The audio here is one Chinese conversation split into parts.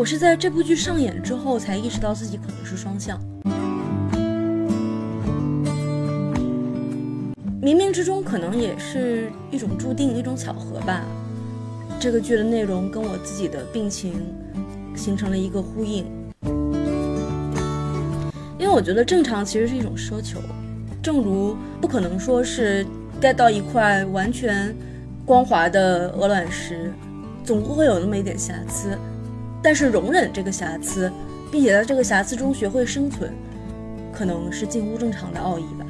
我是在这部剧上演之后才意识到自己可能是双向。冥冥之中，可能也是一种注定，一种巧合吧。这个剧的内容跟我自己的病情形成了一个呼应，因为我觉得正常其实是一种奢求，正如不可能说是 get 到一块完全光滑的鹅卵石，总会有那么一点瑕疵，但是容忍这个瑕疵，并且在这个瑕疵中学会生存，可能是近乎正常的奥义吧。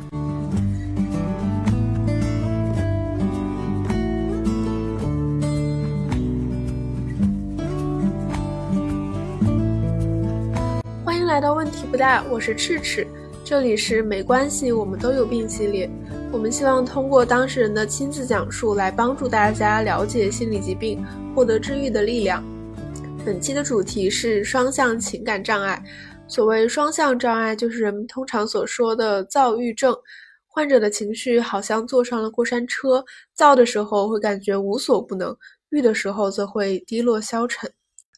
欢迎来到问题不大，我是赤赤，这里是没关系，我们都有病系列。我们希望通过当事人的亲自讲述，来帮助大家了解心理疾病，获得治愈的力量。本期的主题是双向情感障碍。所谓双向障碍，就是人们通常所说的躁郁症。患者的情绪好像坐上了过山车，躁的时候会感觉无所不能，郁的时候则会低落消沉。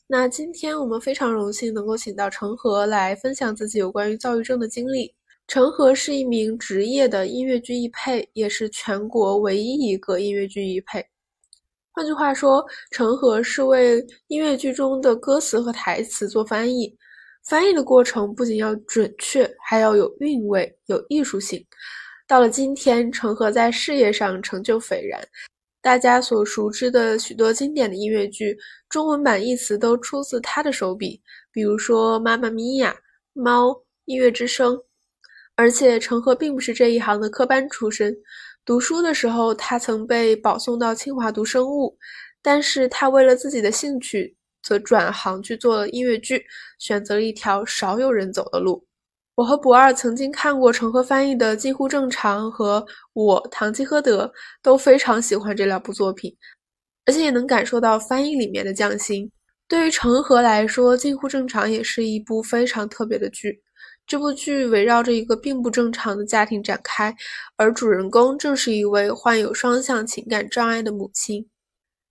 那今天我们非常荣幸能够请到成和来分享自己有关于躁郁症的经历。成和是一名职业的音乐剧艺配，也是全国唯一一个音乐剧艺配。换句话说，成河是为音乐剧中的歌词和台词做翻译。翻译的过程不仅要准确，还要有韵味、有艺术性。到了今天，成河在事业上成就斐然。大家所熟知的许多经典的音乐剧，中文版译词都出自他的手笔，比如说《妈妈咪呀》《猫》《音乐之声》。而且成河并不是这一行的科班出身，读书的时候他曾被保送到清华读生物，但是他为了自己的兴趣，则转行去做了音乐剧，选择了一条少有人走的路。我和不二曾经看过陈赫翻译的《近乎正常》和我《堂吉诃德》，都非常喜欢这两部作品，而且也能感受到翻译里面的匠心。对于陈赫来说，《近乎正常》也是一部非常特别的剧。这部剧围绕着一个并不正常的家庭展开，而主人公正是一位患有双向情感障碍的母亲。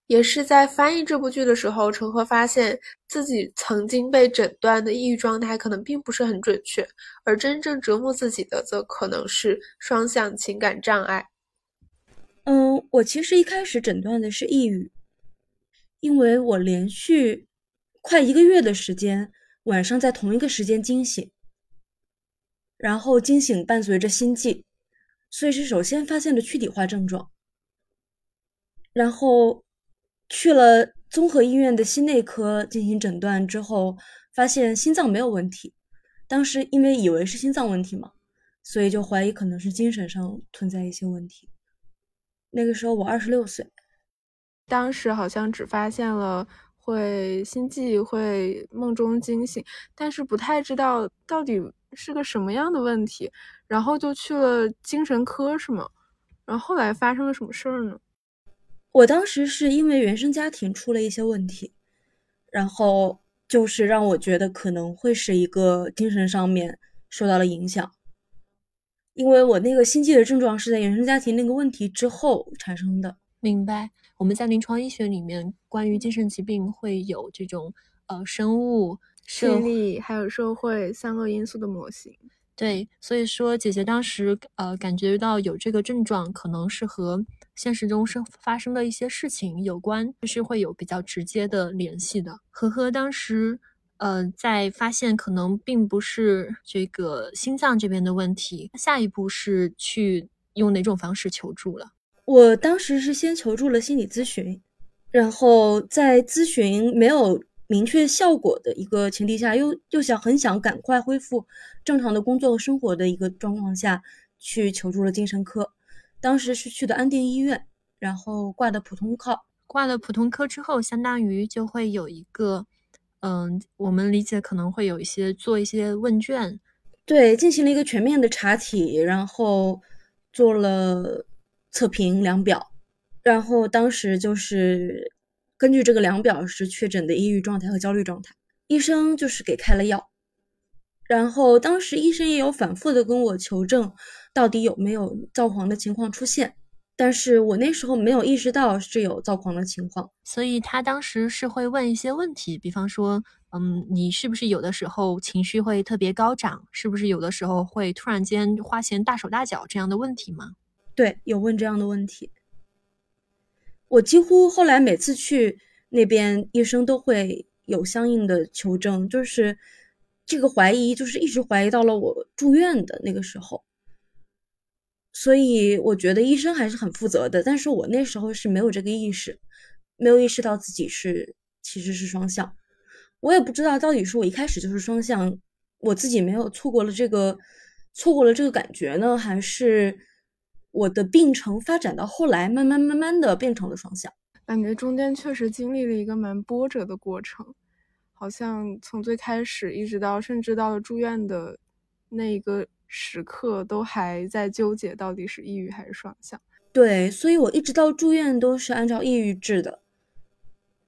也是在翻译这部剧的时候，陈赫发现自己曾经被诊断的抑郁状态可能并不是很准确，而真正折磨自己的则可能是双向情感障碍。嗯，我其实一开始诊断的是抑郁，因为我连续快一个月的时间晚上在同一个时间惊醒，然后惊醒伴随着心悸，所以是首先发现了躯体化症状，然后。去了综合医院的心内科进行诊断之后，发现心脏没有问题。当时因为以为是心脏问题嘛，所以就怀疑可能是精神上存在一些问题。那个时候我二十六岁，当时好像只发现了会心悸、会梦中惊醒，但是不太知道到底是个什么样的问题。然后就去了精神科，是吗？然后后来发生了什么事儿呢？我当时是因为原生家庭出了一些问题，然后就是让我觉得可能会是一个精神上面受到了影响，因为我那个心悸的症状是在原生家庭那个问题之后产生的。明白。我们在临床医学里面，关于精神疾病会有这种呃生物、心理还有社会三个因素的模型。对，所以说姐姐当时呃感觉到有这个症状，可能是和。现实中生发生的一些事情有关，就是会有比较直接的联系的。呵呵，当时，呃，在发现可能并不是这个心脏这边的问题，下一步是去用哪种方式求助了？我当时是先求助了心理咨询，然后在咨询没有明确效果的一个前提下，又又想很想赶快恢复正常的工作和生活的一个状况下去求助了精神科。当时是去的安定医院，然后挂的普通科。挂了普通科之后，相当于就会有一个，嗯，我们理解可能会有一些做一些问卷，对，进行了一个全面的查体，然后做了测评量表，然后当时就是根据这个量表是确诊的抑郁状态和焦虑状态，医生就是给开了药，然后当时医生也有反复的跟我求证。到底有没有躁狂的情况出现？但是我那时候没有意识到是有躁狂的情况，所以他当时是会问一些问题，比方说，嗯，你是不是有的时候情绪会特别高涨？是不是有的时候会突然间花钱大手大脚这样的问题吗？对，有问这样的问题。我几乎后来每次去那边，医生都会有相应的求证，就是这个怀疑，就是一直怀疑到了我住院的那个时候。所以我觉得医生还是很负责的，但是我那时候是没有这个意识，没有意识到自己是其实是双向，我也不知道到底是我一开始就是双向，我自己没有错过了这个错过了这个感觉呢，还是我的病程发展到后来慢慢慢慢的变成了双向，感觉中间确实经历了一个蛮波折的过程，好像从最开始一直到甚至到了住院的那一个。时刻都还在纠结到底是抑郁还是双向，对，所以我一直到住院都是按照抑郁治的，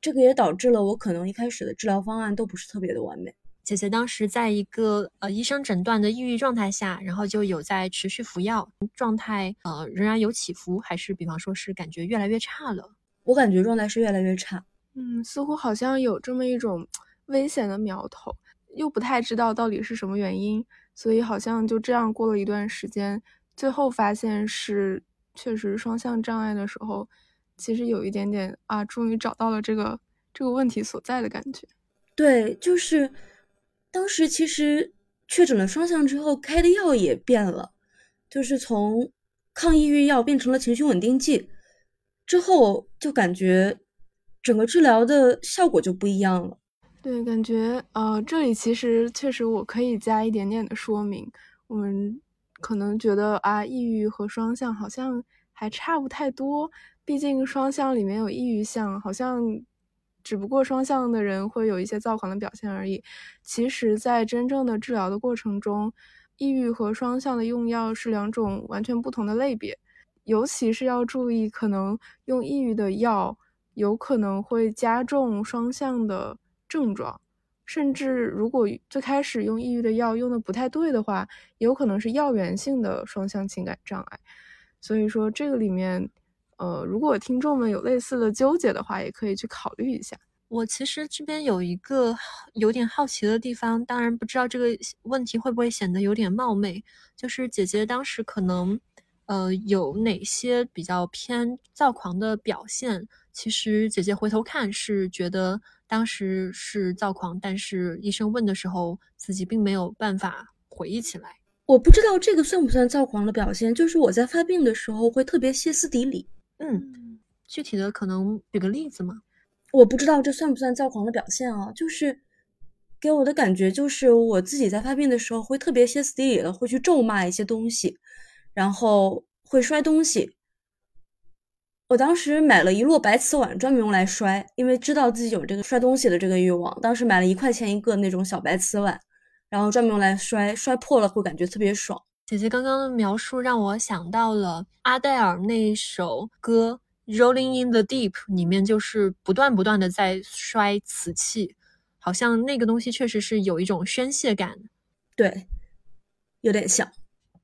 这个也导致了我可能一开始的治疗方案都不是特别的完美。姐姐当时在一个呃医生诊断的抑郁状态下，然后就有在持续服药，状态呃仍然有起伏，还是比方说是感觉越来越差了？我感觉状态是越来越差，嗯，似乎好像有这么一种危险的苗头，又不太知道到底是什么原因。所以好像就这样过了一段时间，最后发现是确实双向障碍的时候，其实有一点点啊，终于找到了这个这个问题所在的感觉。对，就是当时其实确诊了双向之后，开的药也变了，就是从抗抑郁药变成了情绪稳定剂，之后就感觉整个治疗的效果就不一样了。对，感觉呃，这里其实确实我可以加一点点的说明。我们可能觉得啊，抑郁和双向好像还差不太多，毕竟双向里面有抑郁项，好像只不过双向的人会有一些躁狂的表现而已。其实，在真正的治疗的过程中，抑郁和双向的用药是两种完全不同的类别，尤其是要注意，可能用抑郁的药有可能会加重双向的。症状，甚至如果最开始用抑郁的药用的不太对的话，有可能是药源性的双向情感障碍。所以说这个里面，呃，如果听众们有类似的纠结的话，也可以去考虑一下。我其实这边有一个有点好奇的地方，当然不知道这个问题会不会显得有点冒昧，就是姐姐当时可能，呃，有哪些比较偏躁狂的表现？其实姐姐回头看是觉得。当时是躁狂，但是医生问的时候，自己并没有办法回忆起来。我不知道这个算不算躁狂的表现，就是我在发病的时候会特别歇斯底里。嗯，具体的可能举个例子吗？我不知道这算不算躁狂的表现啊，就是给我的感觉就是我自己在发病的时候会特别歇斯底里的，会去咒骂一些东西，然后会摔东西。我当时买了一摞白瓷碗，专门用来摔，因为知道自己有这个摔东西的这个欲望。当时买了一块钱一个那种小白瓷碗，然后专门用来摔，摔破了会感觉特别爽。姐姐刚刚的描述让我想到了阿黛尔那首歌《Rolling in the Deep》里面，就是不断不断的在摔瓷器，好像那个东西确实是有一种宣泄感。对，有点像。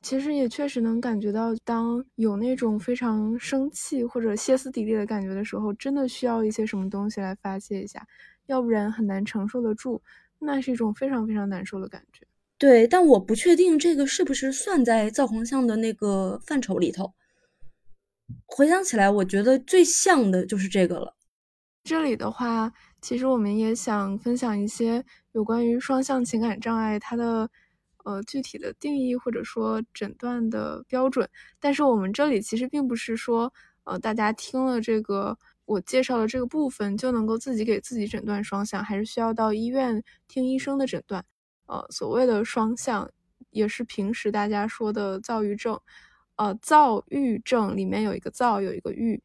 其实也确实能感觉到，当有那种非常生气或者歇斯底里的感觉的时候，真的需要一些什么东西来发泄一下，要不然很难承受得住。那是一种非常非常难受的感觉。对，但我不确定这个是不是算在躁狂项的那个范畴里头。回想起来，我觉得最像的就是这个了。这里的话，其实我们也想分享一些有关于双向情感障碍它的。呃，具体的定义或者说诊断的标准，但是我们这里其实并不是说，呃，大家听了这个我介绍的这个部分就能够自己给自己诊断双向，还是需要到医院听医生的诊断。呃，所谓的双向，也是平时大家说的躁郁症。呃，躁郁症里面有一个躁，有一个郁，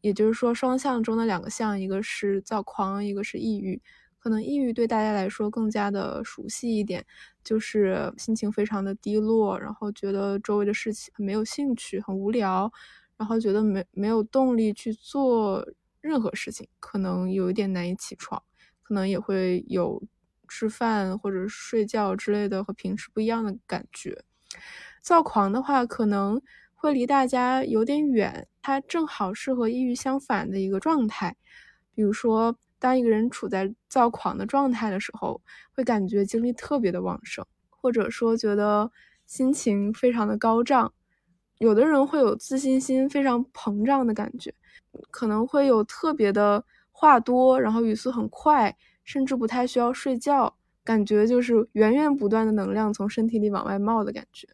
也就是说双向中的两个项，一个是躁狂，一个是抑郁。可能抑郁对大家来说更加的熟悉一点，就是心情非常的低落，然后觉得周围的事情很没有兴趣，很无聊，然后觉得没没有动力去做任何事情，可能有一点难以起床，可能也会有吃饭或者睡觉之类的和平时不一样的感觉。躁狂的话，可能会离大家有点远，它正好是和抑郁相反的一个状态。比如说，当一个人处在躁狂的状态的时候，会感觉精力特别的旺盛，或者说觉得心情非常的高涨。有的人会有自信心非常膨胀的感觉，可能会有特别的话多，然后语速很快，甚至不太需要睡觉，感觉就是源源不断的能量从身体里往外冒的感觉。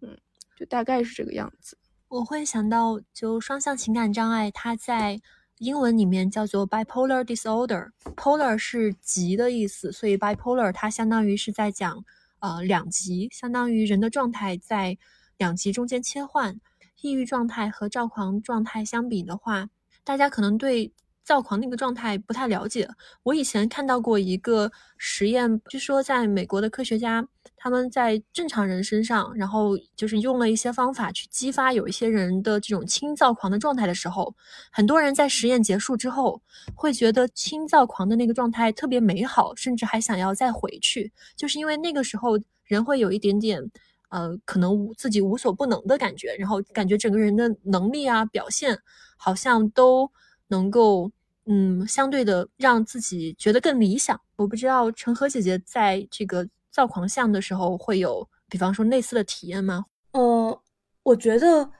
嗯，就大概是这个样子。我会想到，就双向情感障碍，它在英文里面叫做 bipolar disorder，polar 是极的意思，所以 bipolar 它相当于是在讲呃两极，相当于人的状态在两极中间切换。抑郁状态和躁狂状态相比的话，大家可能对。躁狂那个状态不太了解。我以前看到过一个实验，据说在美国的科学家他们在正常人身上，然后就是用了一些方法去激发有一些人的这种轻躁狂的状态的时候，很多人在实验结束之后会觉得轻躁狂的那个状态特别美好，甚至还想要再回去，就是因为那个时候人会有一点点呃可能自己无所不能的感觉，然后感觉整个人的能力啊表现好像都能够。嗯，相对的让自己觉得更理想。我不知道陈和姐姐在这个躁狂项的时候会有，比方说类似的体验吗？呃，我觉得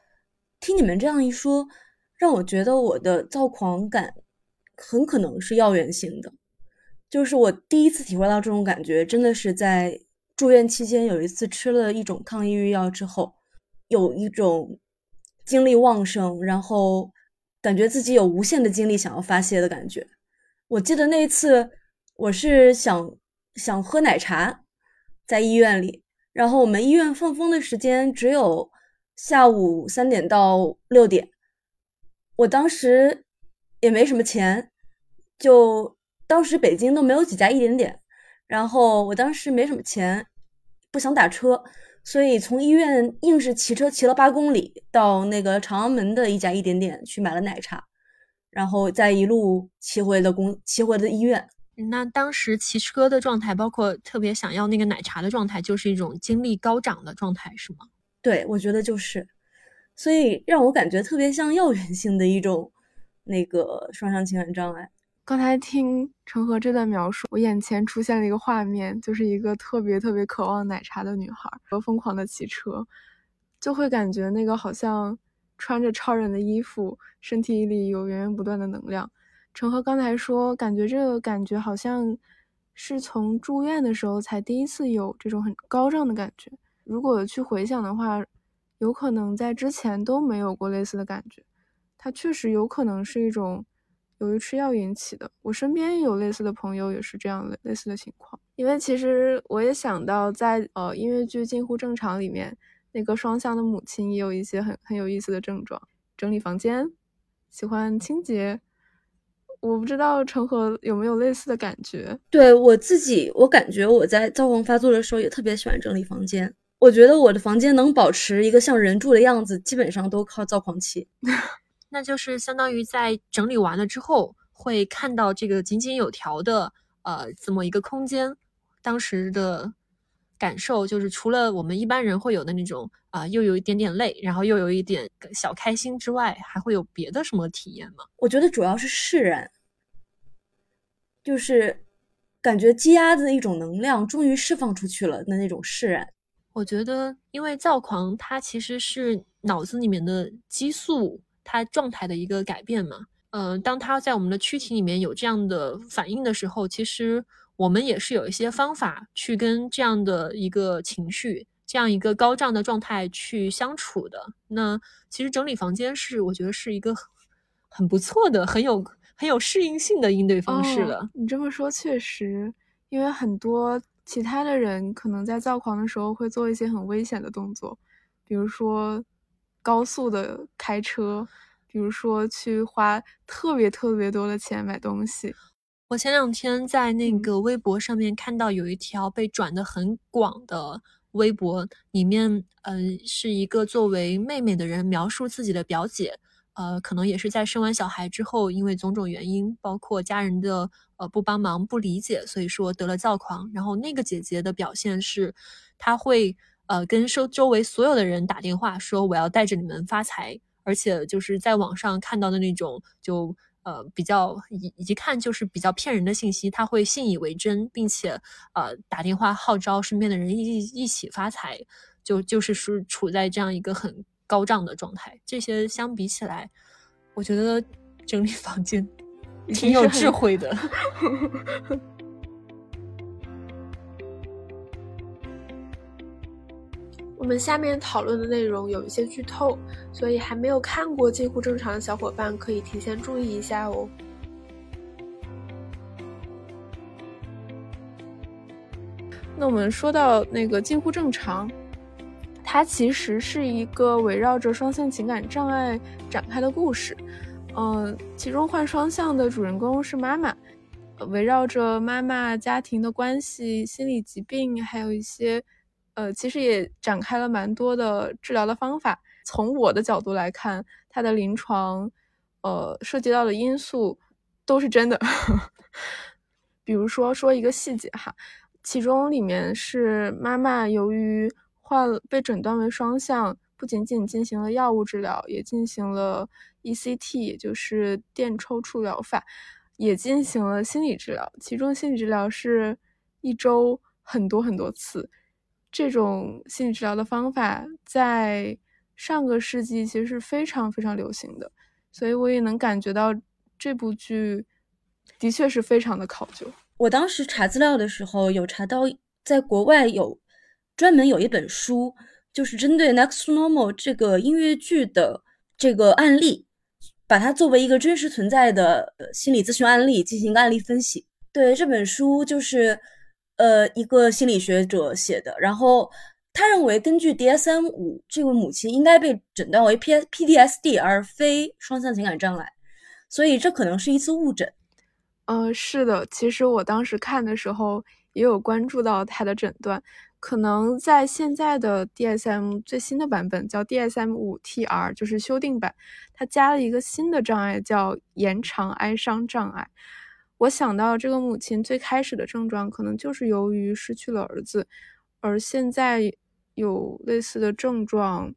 听你们这样一说，让我觉得我的躁狂感很可能是药源性的。就是我第一次体会到这种感觉，真的是在住院期间有一次吃了一种抗抑郁药之后，有一种精力旺盛，然后。感觉自己有无限的精力想要发泄的感觉。我记得那一次，我是想想喝奶茶，在医院里，然后我们医院放风的时间只有下午三点到六点。我当时也没什么钱，就当时北京都没有几家一点点，然后我当时没什么钱，不想打车。所以从医院硬是骑车骑了八公里，到那个长安门的一家一点点去买了奶茶，然后再一路骑回了公骑回了医院。那当时骑车的状态，包括特别想要那个奶茶的状态，就是一种精力高涨的状态，是吗？对，我觉得就是，所以让我感觉特别像药源性的一种那个双向情感障碍。刚才听陈和这段描述，我眼前出现了一个画面，就是一个特别特别渴望奶茶的女孩和疯狂的骑车，就会感觉那个好像穿着超人的衣服，身体里有源源不断的能量。陈和刚才说，感觉这个感觉好像是从住院的时候才第一次有这种很高涨的感觉。如果去回想的话，有可能在之前都没有过类似的感觉。它确实有可能是一种。由于吃药引起的，我身边有类似的朋友也是这样类类似的情况。因为其实我也想到，在呃音乐剧《近乎正常》里面，那个双向的母亲也有一些很很有意思的症状：整理房间，喜欢清洁。我不知道成和有没有类似的感觉？对我自己，我感觉我在躁狂发作的时候也特别喜欢整理房间。我觉得我的房间能保持一个像人住的样子，基本上都靠躁狂期。那就是相当于在整理完了之后，会看到这个井井有条的呃这么一个空间。当时的感受就是，除了我们一般人会有的那种啊，又有一点点累，然后又有一点小开心之外，还会有别的什么体验吗？我觉得主要是释然，就是感觉积压的一种能量终于释放出去了的那种释然。我觉得，因为躁狂它其实是脑子里面的激素。它状态的一个改变嘛，嗯，当它在我们的躯体里面有这样的反应的时候，其实我们也是有一些方法去跟这样的一个情绪、这样一个高涨的状态去相处的。那其实整理房间是我觉得是一个很不错的、很有很有适应性的应对方式了。你这么说确实，因为很多其他的人可能在躁狂的时候会做一些很危险的动作，比如说。高速的开车，比如说去花特别特别多的钱买东西。我前两天在那个微博上面看到有一条被转的很广的微博，里面嗯是一个作为妹妹的人描述自己的表姐，呃，可能也是在生完小孩之后，因为种种原因，包括家人的呃不帮忙、不理解，所以说得了躁狂。然后那个姐姐的表现是，她会。呃，跟周周围所有的人打电话说我要带着你们发财，而且就是在网上看到的那种就。呃，比较一一看就是比较骗人的信息，他会信以为真，并且呃打电话号召身边的人一一起发财，就就是是处在这样一个很高涨的状态。这些相比起来，我觉得整理房间挺有智慧的。我们下面讨论的内容有一些剧透，所以还没有看过《近乎正常》的小伙伴可以提前注意一下哦。那我们说到那个《近乎正常》，它其实是一个围绕着双向情感障碍展开的故事。嗯，其中患双向的主人公是妈妈，围绕着妈妈家庭的关系、心理疾病，还有一些。呃，其实也展开了蛮多的治疗的方法。从我的角度来看，它的临床，呃，涉及到的因素都是真的。比如说，说一个细节哈，其中里面是妈妈由于患被诊断为双向，不仅仅进行了药物治疗，也进行了 ECT，也就是电抽搐疗法，也进行了心理治疗。其中心理治疗是一周很多很多次。这种心理治疗的方法在上个世纪其实是非常非常流行的，所以我也能感觉到这部剧的确是非常的考究。我当时查资料的时候有查到，在国外有专门有一本书，就是针对《Next Normal》这个音乐剧的这个案例，把它作为一个真实存在的心理咨询案例进行一个案例分析。对这本书就是。呃，一个心理学者写的，然后他认为，根据 DSM 五，这位母亲应该被诊断为 P PTSD 而非双向情感障碍，所以这可能是一次误诊。呃，是的，其实我当时看的时候也有关注到他的诊断，可能在现在的 DSM 最新的版本叫 DSM 五 TR，就是修订版，它加了一个新的障碍叫延长哀伤障碍。我想到这个母亲最开始的症状，可能就是由于失去了儿子，而现在有类似的症状，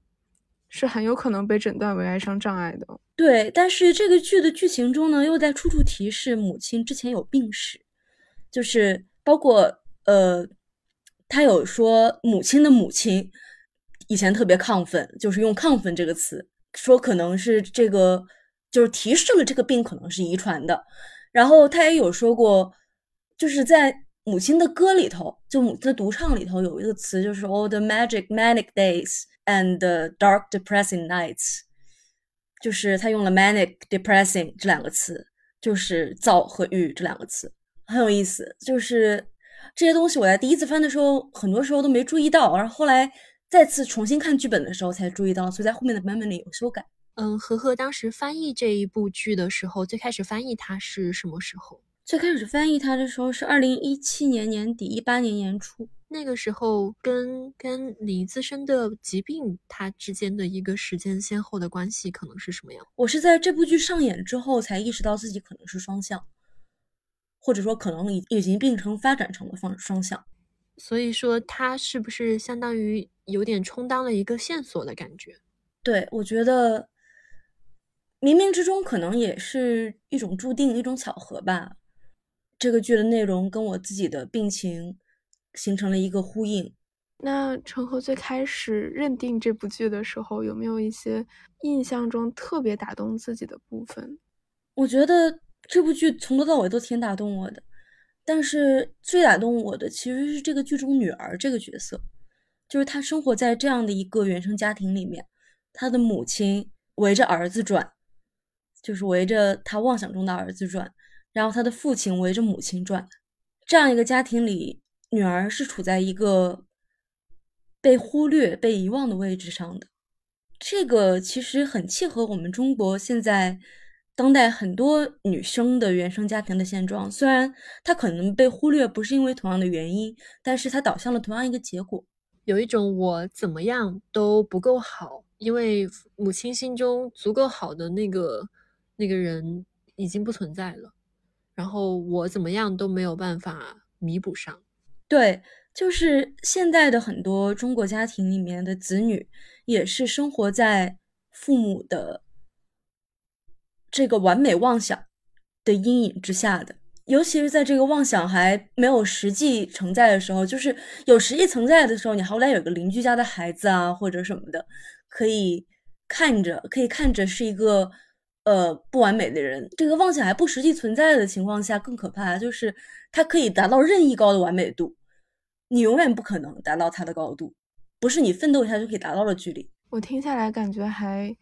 是很有可能被诊断为哀伤障碍的。对，但是这个剧的剧情中呢，又在处处提示母亲之前有病史，就是包括呃，他有说母亲的母亲以前特别亢奋，就是用亢奋这个词，说可能是这个，就是提示了这个病可能是遗传的。然后他也有说过，就是在母亲的歌里头，就母亲的独唱里头有一个词，就是 all the magic manic days and dark depressing nights，就是他用了 manic depressing 这两个词，就是躁和郁这两个词，很有意思。就是这些东西我在第一次翻的时候，很多时候都没注意到，然后后来再次重新看剧本的时候才注意到，所以在后面的版本里有修改。嗯，何何当时翻译这一部剧的时候，最开始翻译它是什么时候？最开始翻译它的时候是二零一七年年底，一八年年初。那个时候跟跟你自身的疾病它之间的一个时间先后的关系可能是什么样？我是在这部剧上演之后才意识到自己可能是双向，或者说可能已已经病程发展成了双双向。所以说，它是不是相当于有点充当了一个线索的感觉？对，我觉得。冥冥之中，可能也是一种注定，一种巧合吧。这个剧的内容跟我自己的病情形成了一个呼应。那陈赫最开始认定这部剧的时候，有没有一些印象中特别打动自己的部分？我觉得这部剧从头到尾都挺打动我的，但是最打动我的其实是这个剧中女儿这个角色，就是她生活在这样的一个原生家庭里面，她的母亲围着儿子转。就是围着他妄想中的儿子转，然后他的父亲围着母亲转，这样一个家庭里，女儿是处在一个被忽略、被遗忘的位置上的。这个其实很契合我们中国现在当代很多女生的原生家庭的现状。虽然她可能被忽略不是因为同样的原因，但是她导向了同样一个结果。有一种我怎么样都不够好，因为母亲心中足够好的那个。那个人已经不存在了，然后我怎么样都没有办法弥补上。对，就是现在的很多中国家庭里面的子女，也是生活在父母的这个完美妄想的阴影之下的。尤其是在这个妄想还没有实际存在的时候，就是有实际存在的时候，你好歹有个邻居家的孩子啊，或者什么的，可以看着，可以看着是一个呃不完美的人。这个妄想还不实际存在的情况下，更可怕就是它可以达到任意高的完美度，你永远不可能达到它的高度，不是你奋斗一下就可以达到的距离。我听下来感觉还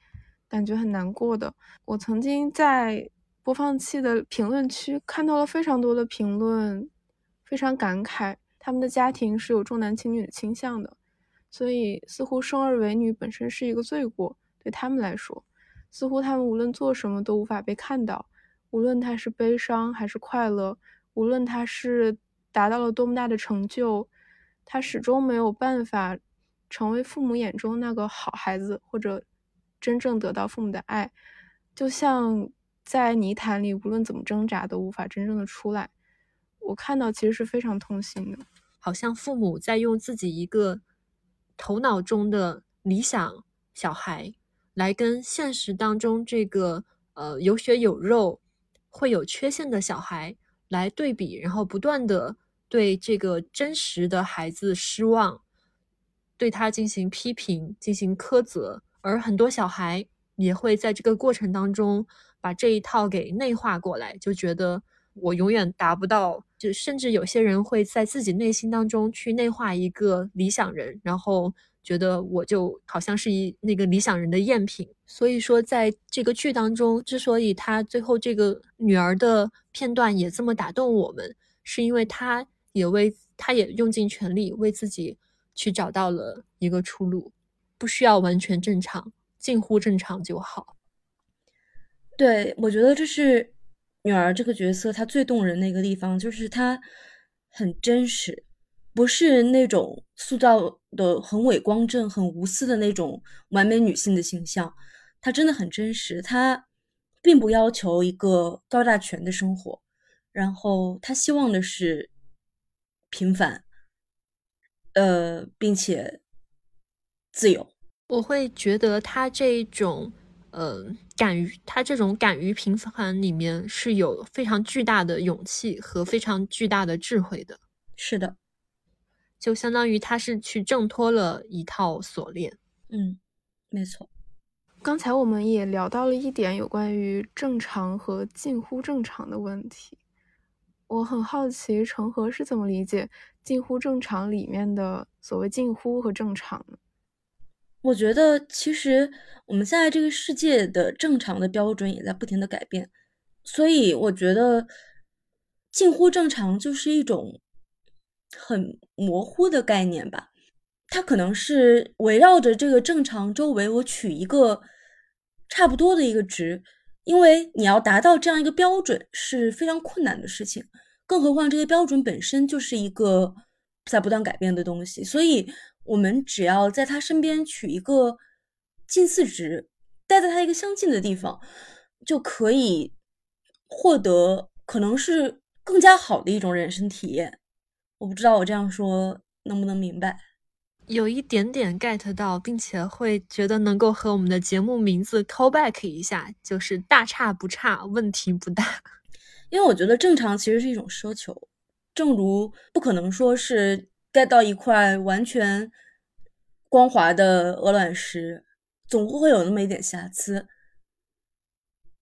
感觉很难过的。我曾经在。播放器的评论区看到了非常多的评论，非常感慨，他们的家庭是有重男轻女的倾向的，所以似乎生儿为女本身是一个罪过，对他们来说，似乎他们无论做什么都无法被看到，无论他是悲伤还是快乐，无论他是达到了多么大的成就，他始终没有办法成为父母眼中那个好孩子，或者真正得到父母的爱，就像。在泥潭里，无论怎么挣扎，都无法真正的出来。我看到其实是非常痛心的，好像父母在用自己一个头脑中的理想小孩，来跟现实当中这个呃有血有肉、会有缺陷的小孩来对比，然后不断的对这个真实的孩子失望，对他进行批评、进行苛责，而很多小孩也会在这个过程当中。把这一套给内化过来，就觉得我永远达不到，就甚至有些人会在自己内心当中去内化一个理想人，然后觉得我就好像是一那个理想人的赝品。所以说，在这个剧当中，之所以他最后这个女儿的片段也这么打动我们，是因为他也为他也用尽全力为自己去找到了一个出路，不需要完全正常，近乎正常就好。对，我觉得这是女儿这个角色她最动人的一个地方，就是她很真实，不是那种塑造的很伟光正、很无私的那种完美女性的形象。她真的很真实，她并不要求一个高大全的生活，然后她希望的是平凡，呃，并且自由。我会觉得她这种。呃，敢于他这种敢于平凡里面是有非常巨大的勇气和非常巨大的智慧的。是的，就相当于他是去挣脱了一套锁链。嗯，没错。刚才我们也聊到了一点有关于正常和近乎正常的问题。我很好奇，成河是怎么理解近乎正常里面的所谓近乎和正常呢？我觉得，其实我们现在这个世界的正常的标准也在不停的改变，所以我觉得近乎正常就是一种很模糊的概念吧。它可能是围绕着这个正常周围，我取一个差不多的一个值，因为你要达到这样一个标准是非常困难的事情，更何况这个标准本身就是一个在不断改变的东西，所以。我们只要在他身边取一个近似值，待在他一个相近的地方，就可以获得可能是更加好的一种人生体验。我不知道我这样说能不能明白？有一点点 get 到，并且会觉得能够和我们的节目名字 call back 一下，就是大差不差，问题不大。因为我觉得正常其实是一种奢求，正如不可能说是。get 到一块完全光滑的鹅卵石，总会有那么一点瑕疵。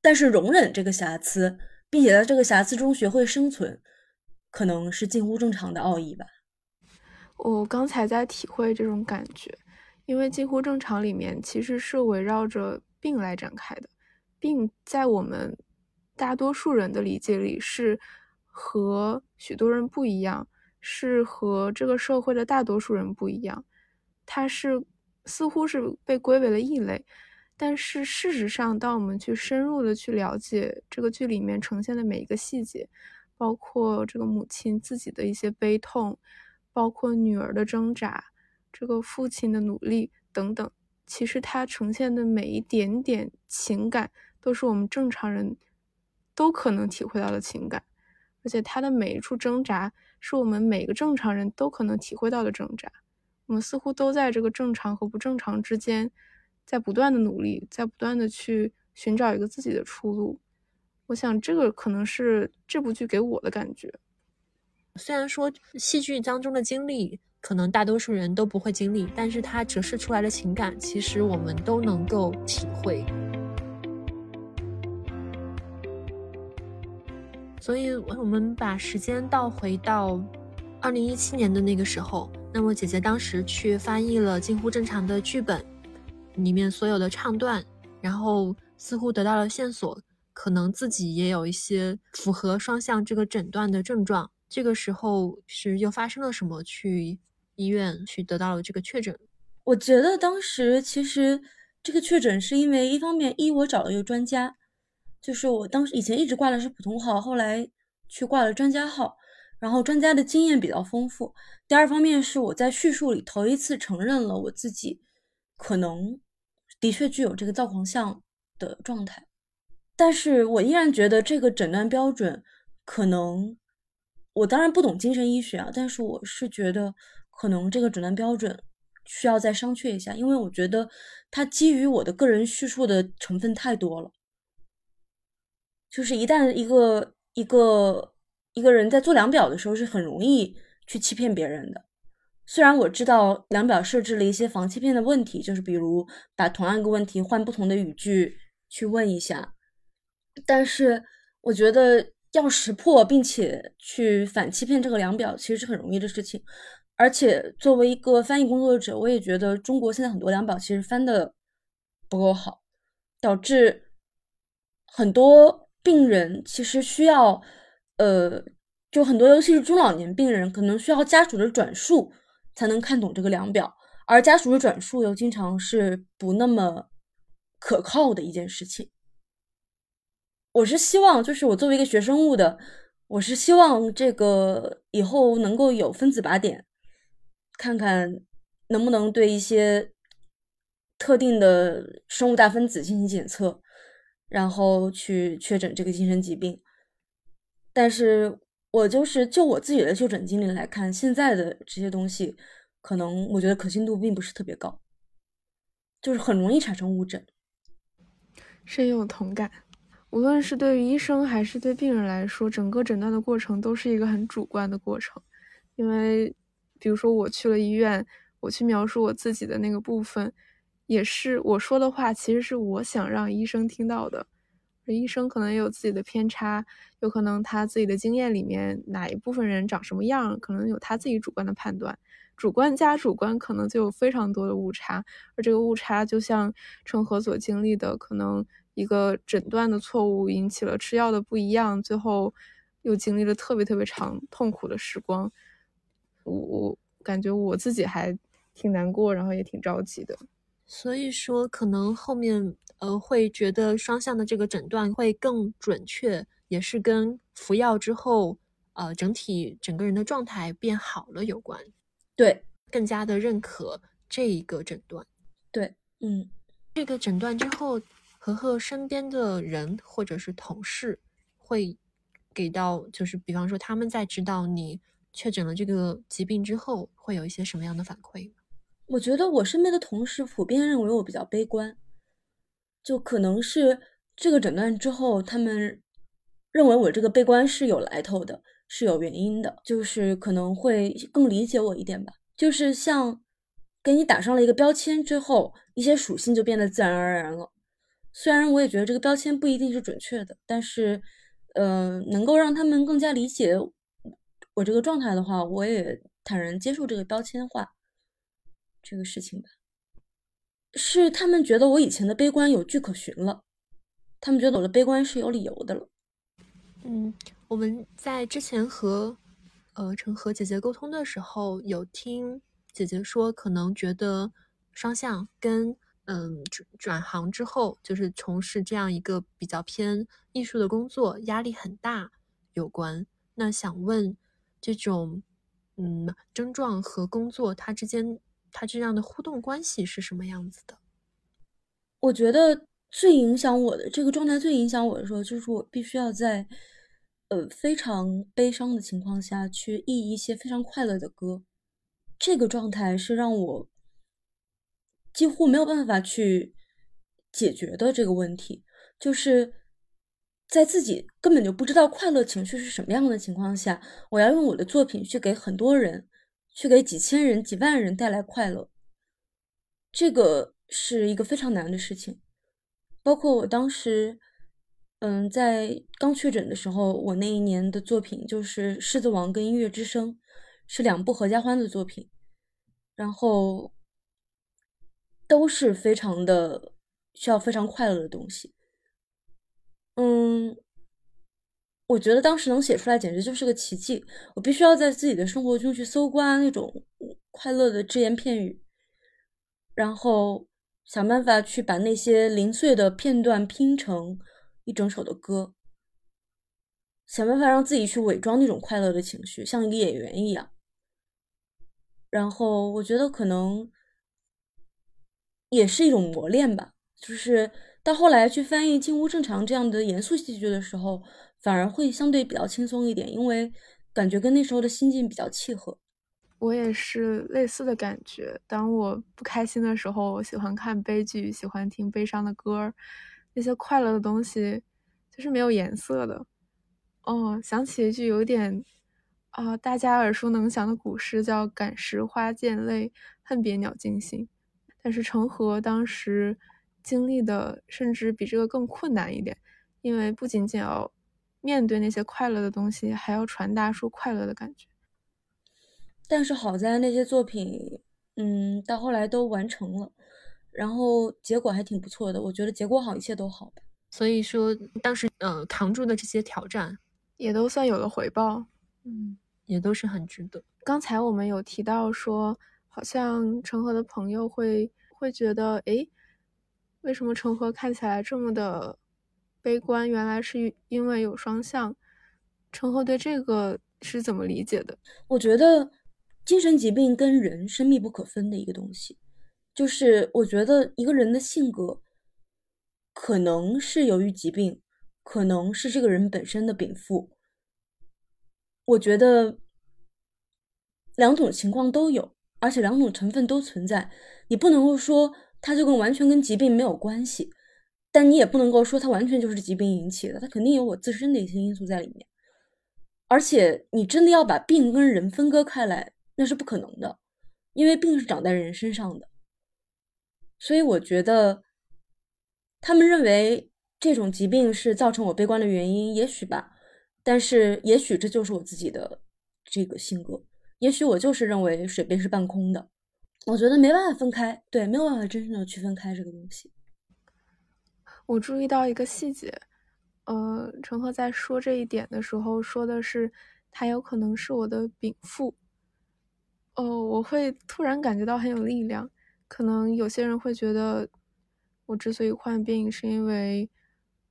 但是容忍这个瑕疵，并且在这个瑕疵中学会生存，可能是近乎正常的奥义吧。我刚才在体会这种感觉，因为近乎正常里面其实是围绕着病来展开的，病在我们大多数人的理解里是和许多人不一样。是和这个社会的大多数人不一样，它是似乎是被归为了异类，但是事实上，当我们去深入的去了解这个剧里面呈现的每一个细节，包括这个母亲自己的一些悲痛，包括女儿的挣扎，这个父亲的努力等等，其实它呈现的每一点点情感，都是我们正常人都可能体会到的情感，而且他的每一处挣扎。是我们每个正常人都可能体会到的挣扎，我们似乎都在这个正常和不正常之间在不断的努力，在不断的去寻找一个自己的出路。我想这个可能是这部剧给我的感觉。虽然说戏剧当中的经历可能大多数人都不会经历，但是它折射出来的情感，其实我们都能够体会。所以，我们把时间倒回到二零一七年的那个时候，那么姐姐当时去翻译了近乎正常的剧本，里面所有的唱段，然后似乎得到了线索，可能自己也有一些符合双向这个诊断的症状。这个时候是又发生了什么？去医院去得到了这个确诊。我觉得当时其实这个确诊是因为一方面一我找了一个专家。就是我当时以前一直挂的是普通号，后来去挂了专家号，然后专家的经验比较丰富。第二方面是我在叙述里头一次承认了我自己可能的确具有这个躁狂相的状态，但是我依然觉得这个诊断标准可能，我当然不懂精神医学啊，但是我是觉得可能这个诊断标准需要再商榷一下，因为我觉得它基于我的个人叙述的成分太多了。就是一旦一个一个一个人在做量表的时候，是很容易去欺骗别人的。虽然我知道量表设置了一些防欺骗的问题，就是比如把同样一个问题换不同的语句去问一下，但是我觉得要识破并且去反欺骗这个量表，其实是很容易的事情。而且作为一个翻译工作者，我也觉得中国现在很多量表其实翻的不够好，导致很多。病人其实需要，呃，就很多，尤其是中老年病人，可能需要家属的转述才能看懂这个量表，而家属的转述又经常是不那么可靠的一件事情。我是希望，就是我作为一个学生物的，我是希望这个以后能够有分子靶点，看看能不能对一些特定的生物大分子进行检测。然后去确诊这个精神疾病，但是我就是就我自己的就诊经历来看，现在的这些东西，可能我觉得可信度并不是特别高，就是很容易产生误诊。深有同感，无论是对于医生还是对病人来说，整个诊断的过程都是一个很主观的过程，因为比如说我去了医院，我去描述我自己的那个部分。也是我说的话，其实是我想让医生听到的。医生可能也有自己的偏差，有可能他自己的经验里面哪一部分人长什么样，可能有他自己主观的判断。主观加主观，可能就有非常多的误差。而这个误差，就像陈和所经历的，可能一个诊断的错误引起了吃药的不一样，最后又经历了特别特别长痛苦的时光。我我感觉我自己还挺难过，然后也挺着急的。所以说，可能后面呃会觉得双向的这个诊断会更准确，也是跟服药之后呃整体整个人的状态变好了有关。对，更加的认可这一个诊断。对，嗯，这个诊断之后，和和身边的人或者是同事会给到，就是比方说他们在知道你确诊了这个疾病之后，会有一些什么样的反馈？我觉得我身边的同事普遍认为我比较悲观，就可能是这个诊断之后，他们认为我这个悲观是有来头的，是有原因的，就是可能会更理解我一点吧。就是像给你打上了一个标签之后，一些属性就变得自然而然了。虽然我也觉得这个标签不一定是准确的，但是，呃，能够让他们更加理解我这个状态的话，我也坦然接受这个标签化。这个事情吧，是他们觉得我以前的悲观有据可循了，他们觉得我的悲观是有理由的了。嗯，我们在之前和呃陈和姐姐沟通的时候，有听姐姐说，可能觉得双向跟嗯转转行之后，就是从事这样一个比较偏艺术的工作，压力很大有关。那想问，这种嗯症状和工作它之间。它这样的互动关系是什么样子的？我觉得最影响我的这个状态，最影响我的时候，就是我必须要在呃非常悲伤的情况下去译一些非常快乐的歌。这个状态是让我几乎没有办法去解决的这个问题，就是在自己根本就不知道快乐情绪是什么样的情况下，我要用我的作品去给很多人，去给几千人、几万人带来快乐，这个是一个非常难的事情。包括我当时，嗯，在刚确诊的时候，我那一年的作品就是《狮子王》跟《音乐之声》，是两部合家欢的作品，然后。都是非常的需要非常快乐的东西，嗯，我觉得当时能写出来简直就是个奇迹。我必须要在自己的生活中去搜刮那种快乐的只言片语，然后想办法去把那些零碎的片段拼成一整首的歌，想办法让自己去伪装那种快乐的情绪，像一个演员一样。然后我觉得可能。也是一种磨练吧，就是到后来去翻译《近乎正常》这样的严肃戏剧的时候，反而会相对比较轻松一点，因为感觉跟那时候的心境比较契合。我也是类似的感觉。当我不开心的时候，我喜欢看悲剧，喜欢听悲伤的歌，那些快乐的东西就是没有颜色的。哦，想起一句有点啊，大家耳熟能详的古诗，叫“感时花溅泪，恨别鸟惊心”。但是成河当时经历的甚至比这个更困难一点，因为不仅仅要面对那些快乐的东西，还要传达出快乐的感觉。但是好在那些作品，嗯，到后来都完成了，然后结果还挺不错的。我觉得结果好，一切都好。所以说，当时呃扛住的这些挑战，也都算有了回报，嗯，也都是很值得。刚才我们有提到说，好像成河的朋友会。会觉得，哎，为什么成河看起来这么的悲观？原来是因为有双向。成河对这个是怎么理解的？我觉得精神疾病跟人是密不可分的一个东西。就是我觉得一个人的性格，可能是由于疾病，可能是这个人本身的禀赋。我觉得两种情况都有。而且两种成分都存在，你不能够说它就跟完全跟疾病没有关系，但你也不能够说它完全就是疾病引起的，它肯定有我自身的一些因素在里面。而且你真的要把病跟人分割开来，那是不可能的，因为病是长在人身上的。所以我觉得，他们认为这种疾病是造成我悲观的原因，也许吧，但是也许这就是我自己的这个性格。也许我就是认为水杯是半空的，我觉得没办法分开，对，没有办法真正的区分开这个东西。我注意到一个细节，呃，陈赫在说这一点的时候说的是，他有可能是我的禀赋。哦，我会突然感觉到很有力量。可能有些人会觉得，我之所以患病，是因为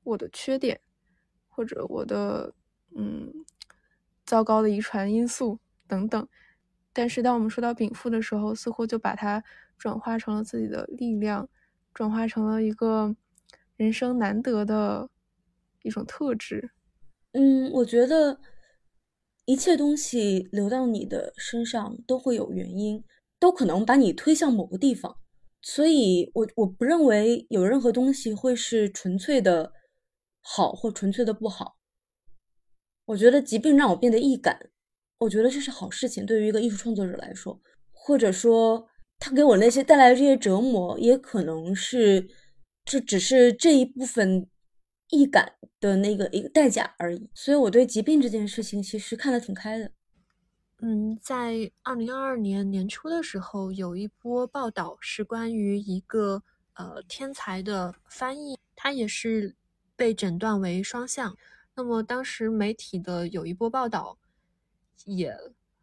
我的缺点，或者我的嗯糟糕的遗传因素。等等，但是当我们说到禀赋的时候，似乎就把它转化成了自己的力量，转化成了一个人生难得的一种特质。嗯，我觉得一切东西流到你的身上都会有原因，都可能把你推向某个地方。所以，我我不认为有任何东西会是纯粹的好或纯粹的不好。我觉得疾病让我变得易感。我觉得这是好事情，对于一个艺术创作者来说，或者说他给我那些带来的这些折磨，也可能是这只是这一部分易感的那个一个代价而已。所以我对疾病这件事情其实看得挺开的。嗯，在二零二二年年初的时候，有一波报道是关于一个呃天才的翻译，他也是被诊断为双向。那么当时媒体的有一波报道。也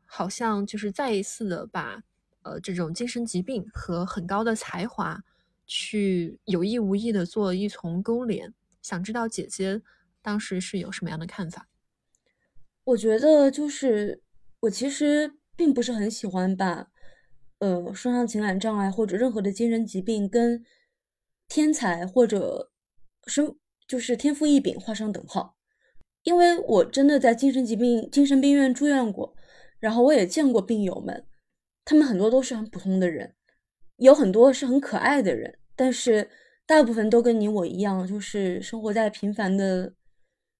好像就是再一次的把呃这种精神疾病和很高的才华去有意无意的做一重勾连。想知道姐姐当时是有什么样的看法？我觉得就是我其实并不是很喜欢把呃双向情感障碍或者任何的精神疾病跟天才或者生就是天赋异禀画上等号。因为我真的在精神疾病精神病院住院过，然后我也见过病友们，他们很多都是很普通的人，有很多是很可爱的人，但是大部分都跟你我一样，就是生活在平凡的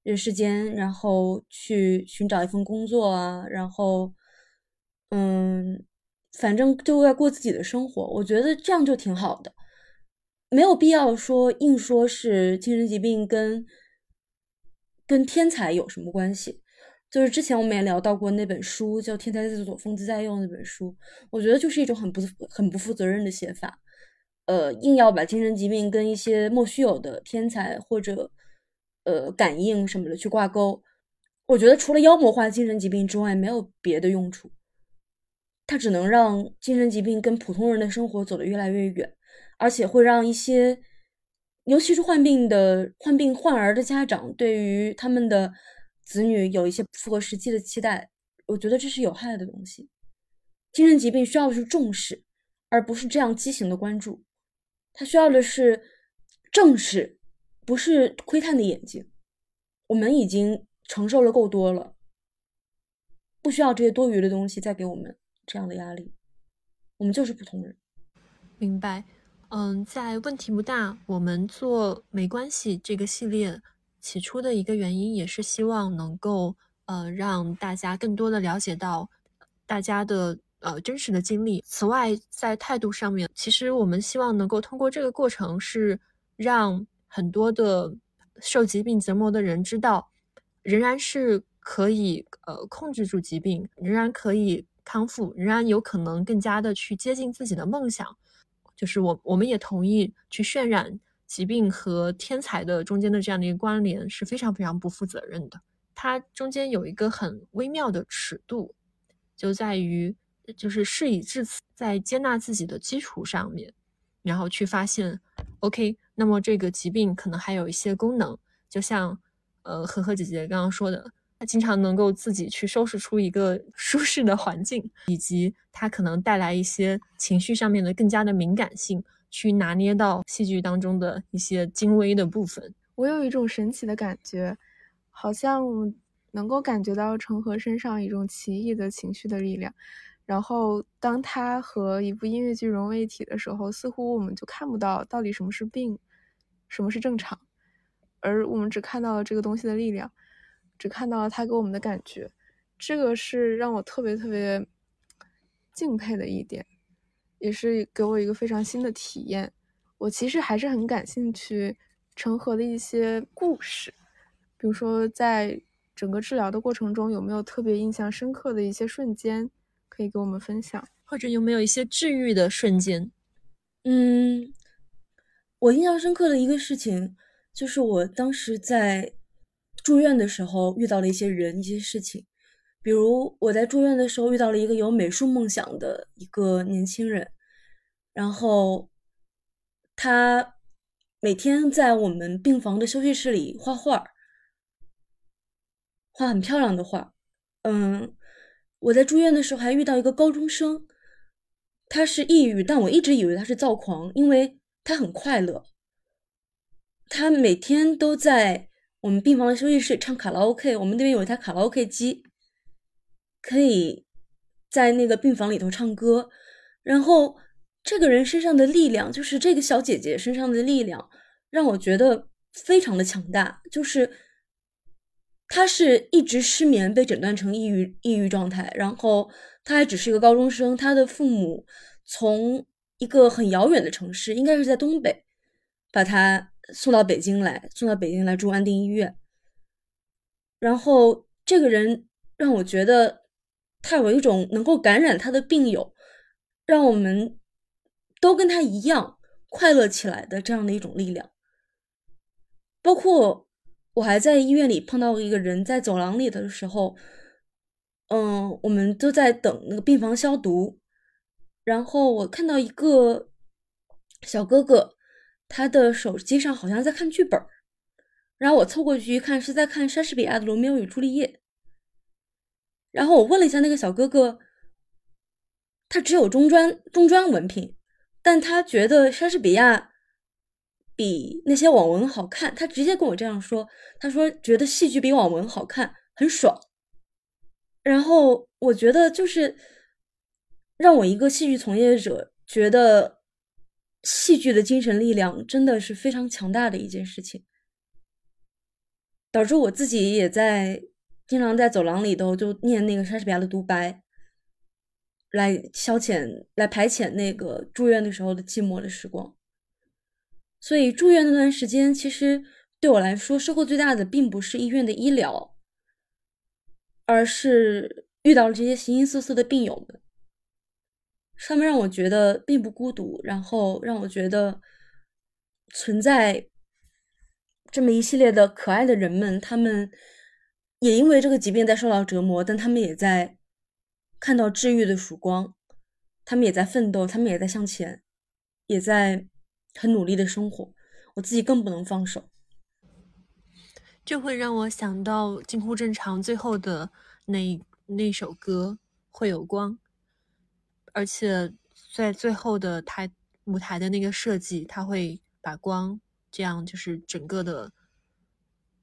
人世间，然后去寻找一份工作啊，然后，嗯，反正就在过自己的生活。我觉得这样就挺好的，没有必要说硬说是精神疾病跟跟天才有什么关系。就是之前我们也聊到过那本书，叫《天才在左，疯子在右》那本书，我觉得就是一种很不很不负责任的写法，呃，硬要把精神疾病跟一些莫须有的天才或者呃感应什么的去挂钩，我觉得除了妖魔化精神疾病之外，没有别的用处，它只能让精神疾病跟普通人的生活走得越来越远，而且会让一些，尤其是患病的患病患儿的家长对于他们的。子女有一些不符合实际的期待，我觉得这是有害的东西。精神疾病需要的是重视，而不是这样畸形的关注。他需要的是正视，不是窥探的眼睛。我们已经承受了够多了，不需要这些多余的东西再给我们这样的压力。我们就是普通人。明白。嗯，在问题不大，我们做没关系这个系列。起初的一个原因也是希望能够呃让大家更多的了解到大家的呃真实的经历。此外，在态度上面，其实我们希望能够通过这个过程是让很多的受疾病折磨的人知道，仍然是可以呃控制住疾病，仍然可以康复，仍然有可能更加的去接近自己的梦想。就是我我们也同意去渲染。疾病和天才的中间的这样的一个关联是非常非常不负责任的。它中间有一个很微妙的尺度，就在于就是事已至此，在接纳自己的基础上面，然后去发现，OK，那么这个疾病可能还有一些功能，就像呃呵呵姐姐刚刚说的，经常能够自己去收拾出一个 舒适的环境，以及它可能带来一些情绪上面的更加的敏感性。去拿捏到戏剧当中的一些精微的部分，我有一种神奇的感觉，好像能够感觉到成河身上一种奇异的情绪的力量。然后，当他和一部音乐剧融为一体的时候，似乎我们就看不到到底什么是病，什么是正常，而我们只看到了这个东西的力量，只看到了他给我们的感觉。这个是让我特别特别敬佩的一点。也是给我一个非常新的体验。我其实还是很感兴趣成河的一些故事，比如说在整个治疗的过程中，有没有特别印象深刻的一些瞬间可以给我们分享，或者有没有一些治愈的瞬间？嗯，我印象深刻的一个事情就是我当时在住院的时候遇到了一些人、一些事情。比如我在住院的时候遇到了一个有美术梦想的一个年轻人，然后他每天在我们病房的休息室里画画，画很漂亮的画。嗯，我在住院的时候还遇到一个高中生，他是抑郁，但我一直以为他是躁狂，因为他很快乐。他每天都在我们病房的休息室唱卡拉 OK，我们那边有一台卡拉 OK 机。可以在那个病房里头唱歌，然后这个人身上的力量，就是这个小姐姐身上的力量，让我觉得非常的强大。就是她是一直失眠，被诊断成抑郁抑郁状态，然后她还只是一个高中生，她的父母从一个很遥远的城市，应该是在东北，把她送到北京来，送到北京来住安定医院。然后这个人让我觉得。他有一种能够感染他的病友，让我们都跟他一样快乐起来的这样的一种力量。包括我还在医院里碰到一个人，在走廊里的时候，嗯，我们都在等那个病房消毒，然后我看到一个小哥哥，他的手机上好像在看剧本，然后我凑过去一看，是在看莎士比亚的《罗密欧与朱丽叶》。然后我问了一下那个小哥哥，他只有中专中专文凭，但他觉得莎士比亚比那些网文好看。他直接跟我这样说：“他说觉得戏剧比网文好看，很爽。”然后我觉得就是让我一个戏剧从业者觉得戏剧的精神力量真的是非常强大的一件事情，导致我自己也在经常在走廊里头就念那个莎士比亚的独白，来消遣、来排遣那个住院的时候的寂寞的时光。所以住院那段时间，其实对我来说收获最大的，并不是医院的医疗，而是遇到了这些形形色色的病友们。他们让我觉得并不孤独，然后让我觉得存在这么一系列的可爱的人们，他们也因为这个疾病在受到折磨，但他们也在看到治愈的曙光，他们也在奋斗，他们也在向前，也在很努力的生活。我自己更不能放手，这会让我想到近乎正常最后的那那首歌会有光。而且在最后的台舞台的那个设计，它会把光这样就是整个的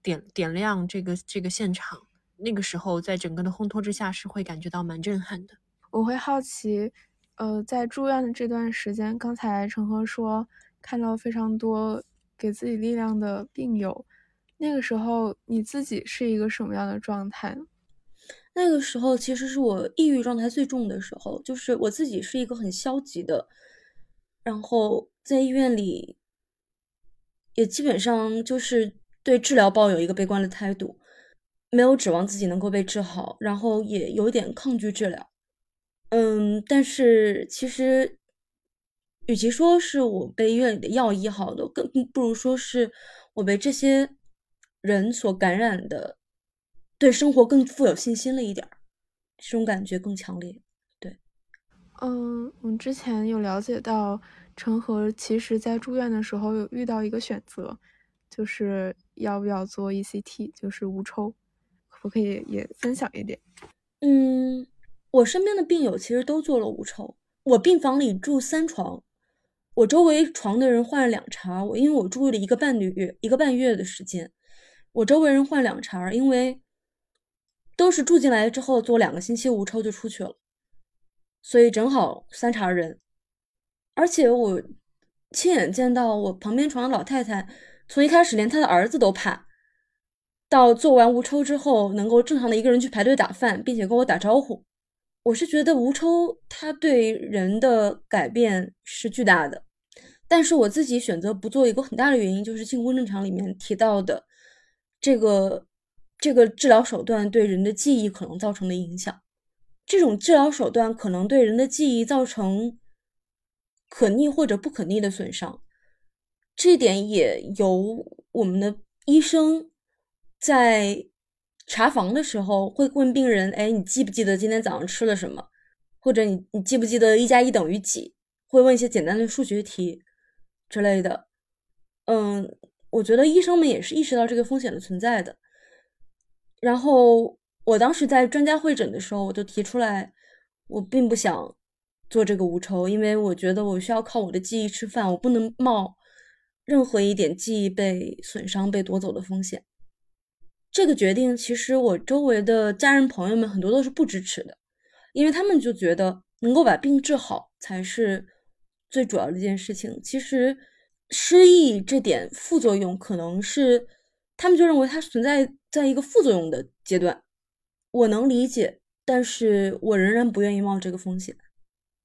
点点亮这个这个现场。那个时候，在整个的烘托之下，是会感觉到蛮震撼的。我会好奇，呃，在住院的这段时间，刚才陈赫说看到非常多给自己力量的病友，那个时候你自己是一个什么样的状态？那个时候其实是我抑郁状态最重的时候，就是我自己是一个很消极的，然后在医院里也基本上就是对治疗抱有一个悲观的态度，没有指望自己能够被治好，然后也有点抗拒治疗。嗯，但是其实与其说是我被医院里的药医好的，更不如说是我被这些人所感染的。对生活更富有信心了一点儿，这种感觉更强烈。对，嗯，我们之前有了解到，陈和其实在住院的时候有遇到一个选择，就是要不要做 ECT，就是无抽，可不可以也分享一点？嗯，我身边的病友其实都做了无抽。我病房里住三床，我周围床的人换了两茬。我因为我住了一个半月，一个半月的时间，我周围人换两茬，因为。都是住进来之后做两个星期无抽就出去了，所以正好三茬人。而且我亲眼见到我旁边床的老太太，从一开始连她的儿子都怕，到做完无抽之后能够正常的一个人去排队打饭，并且跟我打招呼。我是觉得无抽它对人的改变是巨大的，但是我自己选择不做一个很大的原因就是进攻正常里面提到的这个。这个治疗手段对人的记忆可能造成的影响，这种治疗手段可能对人的记忆造成可逆或者不可逆的损伤，这点也由我们的医生在查房的时候会问病人：“哎，你记不记得今天早上吃了什么？或者你你记不记得一加一等于几？”会问一些简单的数学题之类的。嗯，我觉得医生们也是意识到这个风险的存在的。然后我当时在专家会诊的时候，我就提出来，我并不想做这个无抽，因为我觉得我需要靠我的记忆吃饭，我不能冒任何一点记忆被损伤、被夺走的风险。这个决定，其实我周围的家人朋友们很多都是不支持的，因为他们就觉得能够把病治好才是最主要的一件事情。其实失忆这点副作用，可能是他们就认为它存在。在一个副作用的阶段，我能理解，但是我仍然不愿意冒这个风险。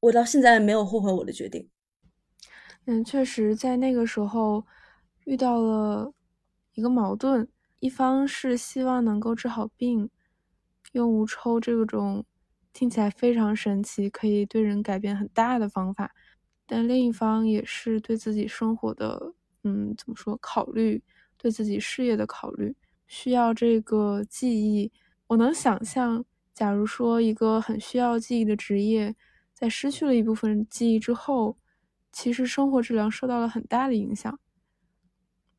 我到现在没有后悔我的决定。嗯，确实，在那个时候遇到了一个矛盾，一方是希望能够治好病，用无抽这种听起来非常神奇，可以对人改变很大的方法，但另一方也是对自己生活的，嗯，怎么说，考虑，对自己事业的考虑。需要这个记忆，我能想象，假如说一个很需要记忆的职业，在失去了一部分记忆之后，其实生活质量受到了很大的影响。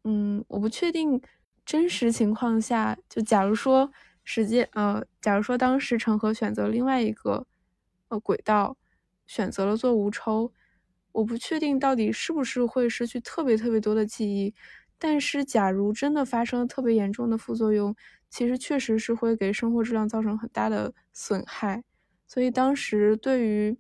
嗯，我不确定真实情况下，就假如说时间，呃，假如说当时陈和选择另外一个呃轨道，选择了做无抽，我不确定到底是不是会失去特别特别多的记忆。但是，假如真的发生了特别严重的副作用，其实确实是会给生活质量造成很大的损害。所以当时对于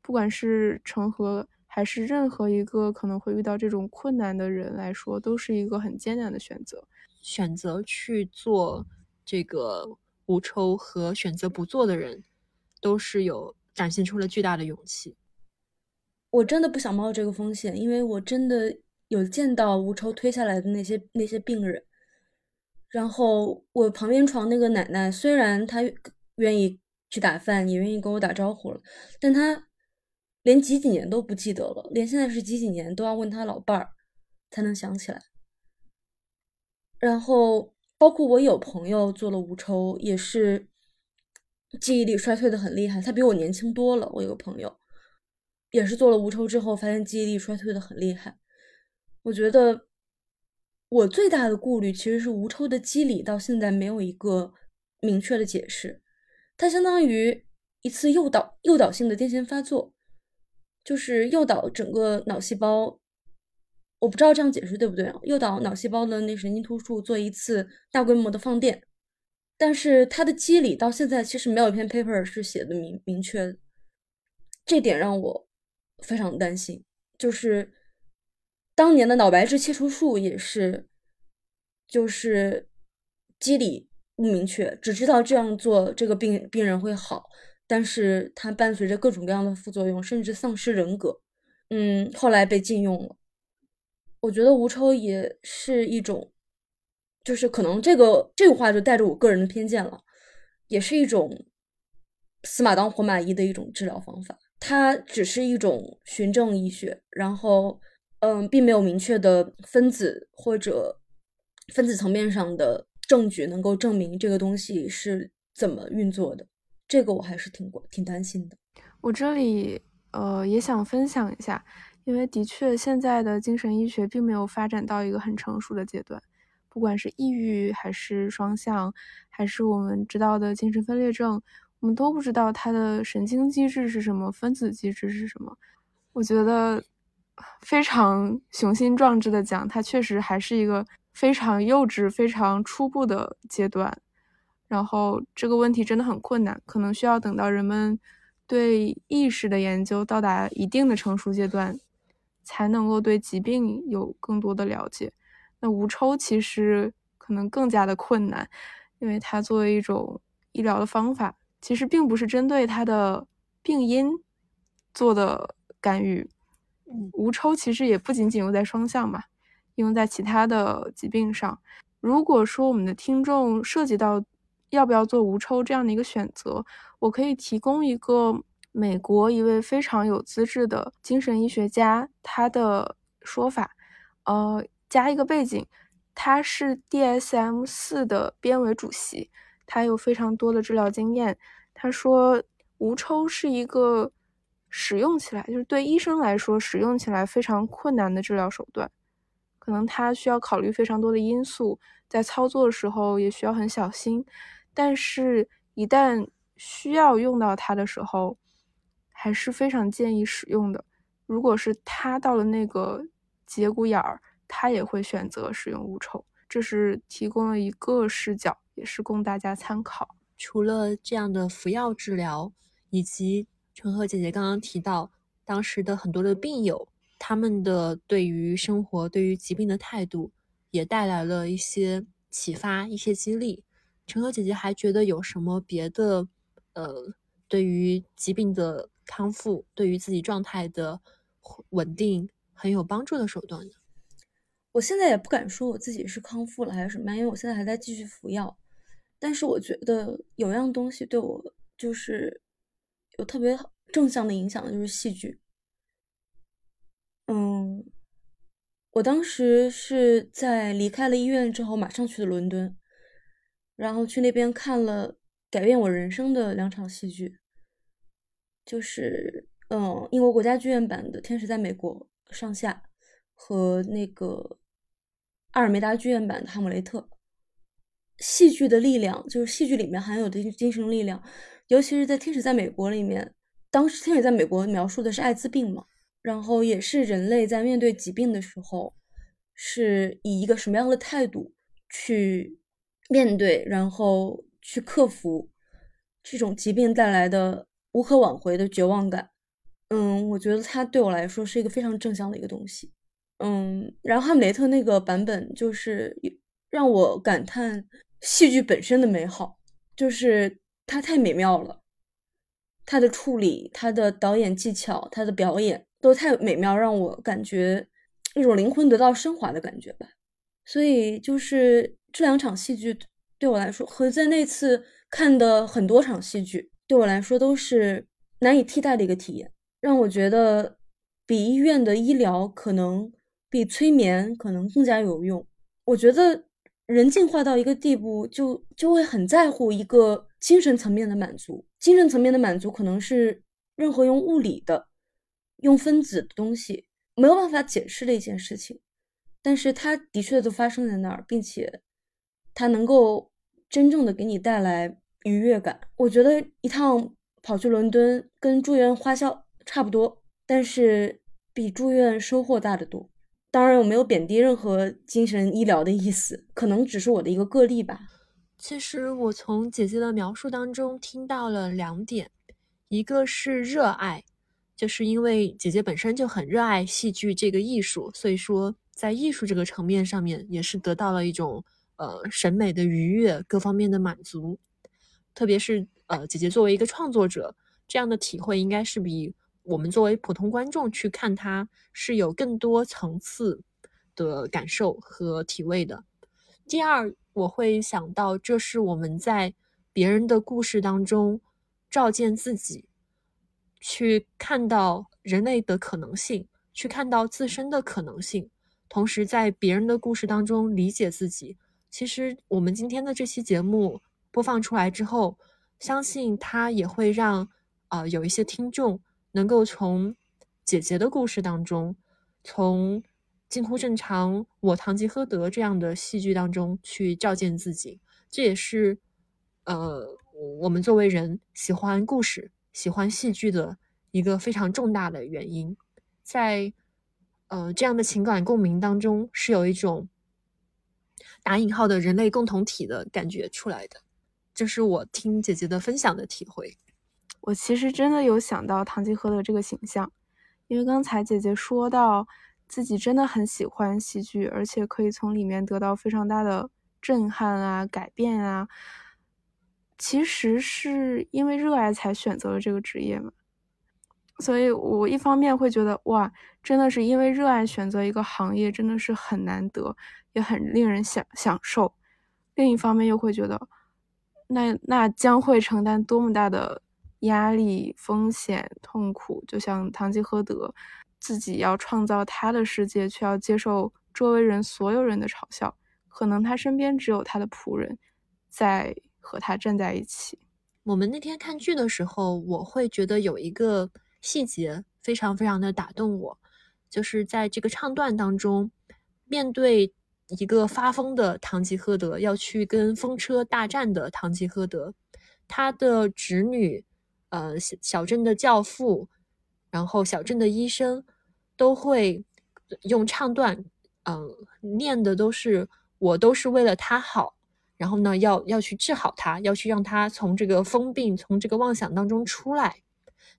不管是成和还是任何一个可能会遇到这种困难的人来说，都是一个很艰难的选择。选择去做这个无抽和选择不做的人，都是有展现出了巨大的勇气。我真的不想冒这个风险，因为我真的有见到无抽推下来的那些那些病人。然后我旁边床那个奶奶，虽然她愿意去打饭，也愿意跟我打招呼了，但她连几几年都不记得了，连现在是几几年都要问她老伴儿才能想起来。然后包括我有朋友做了无抽，也是记忆力衰退的很厉害，他比我年轻多了。我有个朋友也是做了无抽之后，发现记忆力衰退的很厉害。我觉得。我最大的顾虑其实是无抽的机理到现在没有一个明确的解释，它相当于一次诱导诱导性的癫痫发作，就是诱导整个脑细胞，我不知道这样解释对不对啊？诱导脑细胞的那神经突触做一次大规模的放电，但是它的机理到现在其实没有一篇 paper 是写的明明确，这点让我非常担心，就是。当年的脑白质切除术也是，就是机理不明确，只知道这样做这个病病人会好，但是它伴随着各种各样的副作用，甚至丧失人格。嗯，后来被禁用了。我觉得无抽也是一种，就是可能这个这个话就带着我个人的偏见了，也是一种死马当活马医的一种治疗方法。它只是一种循证医学，然后。嗯，并没有明确的分子或者分子层面上的证据能够证明这个东西是怎么运作的，这个我还是挺挺担心的。我这里呃也想分享一下，因为的确现在的精神医学并没有发展到一个很成熟的阶段，不管是抑郁还是双向，还是我们知道的精神分裂症，我们都不知道它的神经机制是什么，分子机制是什么。我觉得。非常雄心壮志的讲，它确实还是一个非常幼稚、非常初步的阶段。然后这个问题真的很困难，可能需要等到人们对意识的研究到达一定的成熟阶段，才能够对疾病有更多的了解。那无抽其实可能更加的困难，因为它作为一种医疗的方法，其实并不是针对它的病因做的干预。无抽其实也不仅仅用在双向嘛，用在其他的疾病上。如果说我们的听众涉及到要不要做无抽这样的一个选择，我可以提供一个美国一位非常有资质的精神医学家他的说法，呃，加一个背景，他是 DSM 四的编委主席，他有非常多的治疗经验。他说无抽是一个。使用起来就是对医生来说，使用起来非常困难的治疗手段，可能他需要考虑非常多的因素，在操作的时候也需要很小心。但是，一旦需要用到它的时候，还是非常建议使用的。如果是他到了那个节骨眼儿，他也会选择使用无抽。这是提供了一个视角，也是供大家参考。除了这样的服药治疗，以及。陈赫姐姐刚刚提到，当时的很多的病友，他们的对于生活、对于疾病的态度，也带来了一些启发、一些激励。陈赫姐姐还觉得有什么别的，呃，对于疾病的康复、对于自己状态的稳定很有帮助的手段呢？我现在也不敢说我自己是康复了还是什么，因为我现在还在继续服药。但是我觉得有样东西对我就是。有特别正向的影响的就是戏剧。嗯，我当时是在离开了医院之后，马上去的伦敦，然后去那边看了改变我人生的两场戏剧，就是嗯，英国国家剧院版的《天使在美国》上下和那个阿尔梅达剧院版的《哈姆雷特》。戏剧的力量，就是戏剧里面含有的精神力量。尤其是在《天使在美国》里面，当时《天使在美国》描述的是艾滋病嘛，然后也是人类在面对疾病的时候，是以一个什么样的态度去面对，然后去克服这种疾病带来的无可挽回的绝望感。嗯，我觉得它对我来说是一个非常正向的一个东西。嗯，然后哈姆雷特那个版本就是让我感叹戏剧本身的美好，就是它太美妙了，它的处理、它的导演技巧、它的表演都太美妙，让我感觉一种灵魂得到升华的感觉吧。所以就是这两场戏剧对我来说，和在那次看的很多场戏剧对我来说都是难以替代的一个体验。让我觉得，比医院的医疗可能比催眠可能更加有用。我觉得人进化到一个地步，就就会很在乎一个精神层面的满足。精神层面的满足，可能是任何用物理的、用分子的东西没有办法解释的一件事情。但是它的确都发生在那儿，并且它能够真正的给你带来愉悦感。我觉得一趟跑去伦敦跟住院花销。差不多，但是比住院收获大得多。当然，我没有贬低任何精神医疗的意思，可能只是我的一个个例吧。其实我从姐姐的描述当中听到了两点，一个是热爱，就是因为姐姐本身就很热爱戏剧这个艺术，所以说在艺术这个层面上面也是得到了一种呃审美的愉悦，各方面的满足。特别是呃姐姐作为一个创作者，这样的体会应该是比。我们作为普通观众去看它，是有更多层次的感受和体味的。第二，我会想到，这是我们在别人的故事当中照见自己，去看到人类的可能性，去看到自身的可能性，同时在别人的故事当中理解自己。其实，我们今天的这期节目播放出来之后，相信它也会让啊有一些听众。能够从姐姐的故事当中，从近乎正常我堂吉诃德这样的戏剧当中去照见自己，这也是呃我们作为人喜欢故事、喜欢戏剧的一个非常重大的原因。在呃这样的情感共鸣当中，是有一种打引号的人类共同体的感觉出来的。这是我听姐姐的分享的体会。我其实真的有想到唐吉诃德这个形象，因为刚才姐姐说到自己真的很喜欢戏剧，而且可以从里面得到非常大的震撼啊、改变啊。其实是因为热爱才选择了这个职业嘛，所以我一方面会觉得哇，真的是因为热爱选择一个行业真的是很难得，也很令人享享受；另一方面又会觉得，那那将会承担多么大的。压力、风险、痛苦，就像堂吉诃德自己要创造他的世界，却要接受周围人所有人的嘲笑。可能他身边只有他的仆人在和他站在一起。我们那天看剧的时候，我会觉得有一个细节非常非常的打动我，就是在这个唱段当中，面对一个发疯的堂吉诃德要去跟风车大战的堂吉诃德，他的侄女。呃，小小镇的教父，然后小镇的医生，都会用唱段，嗯，念的都是我都是为了他好，然后呢，要要去治好他，要去让他从这个疯病，从这个妄想当中出来。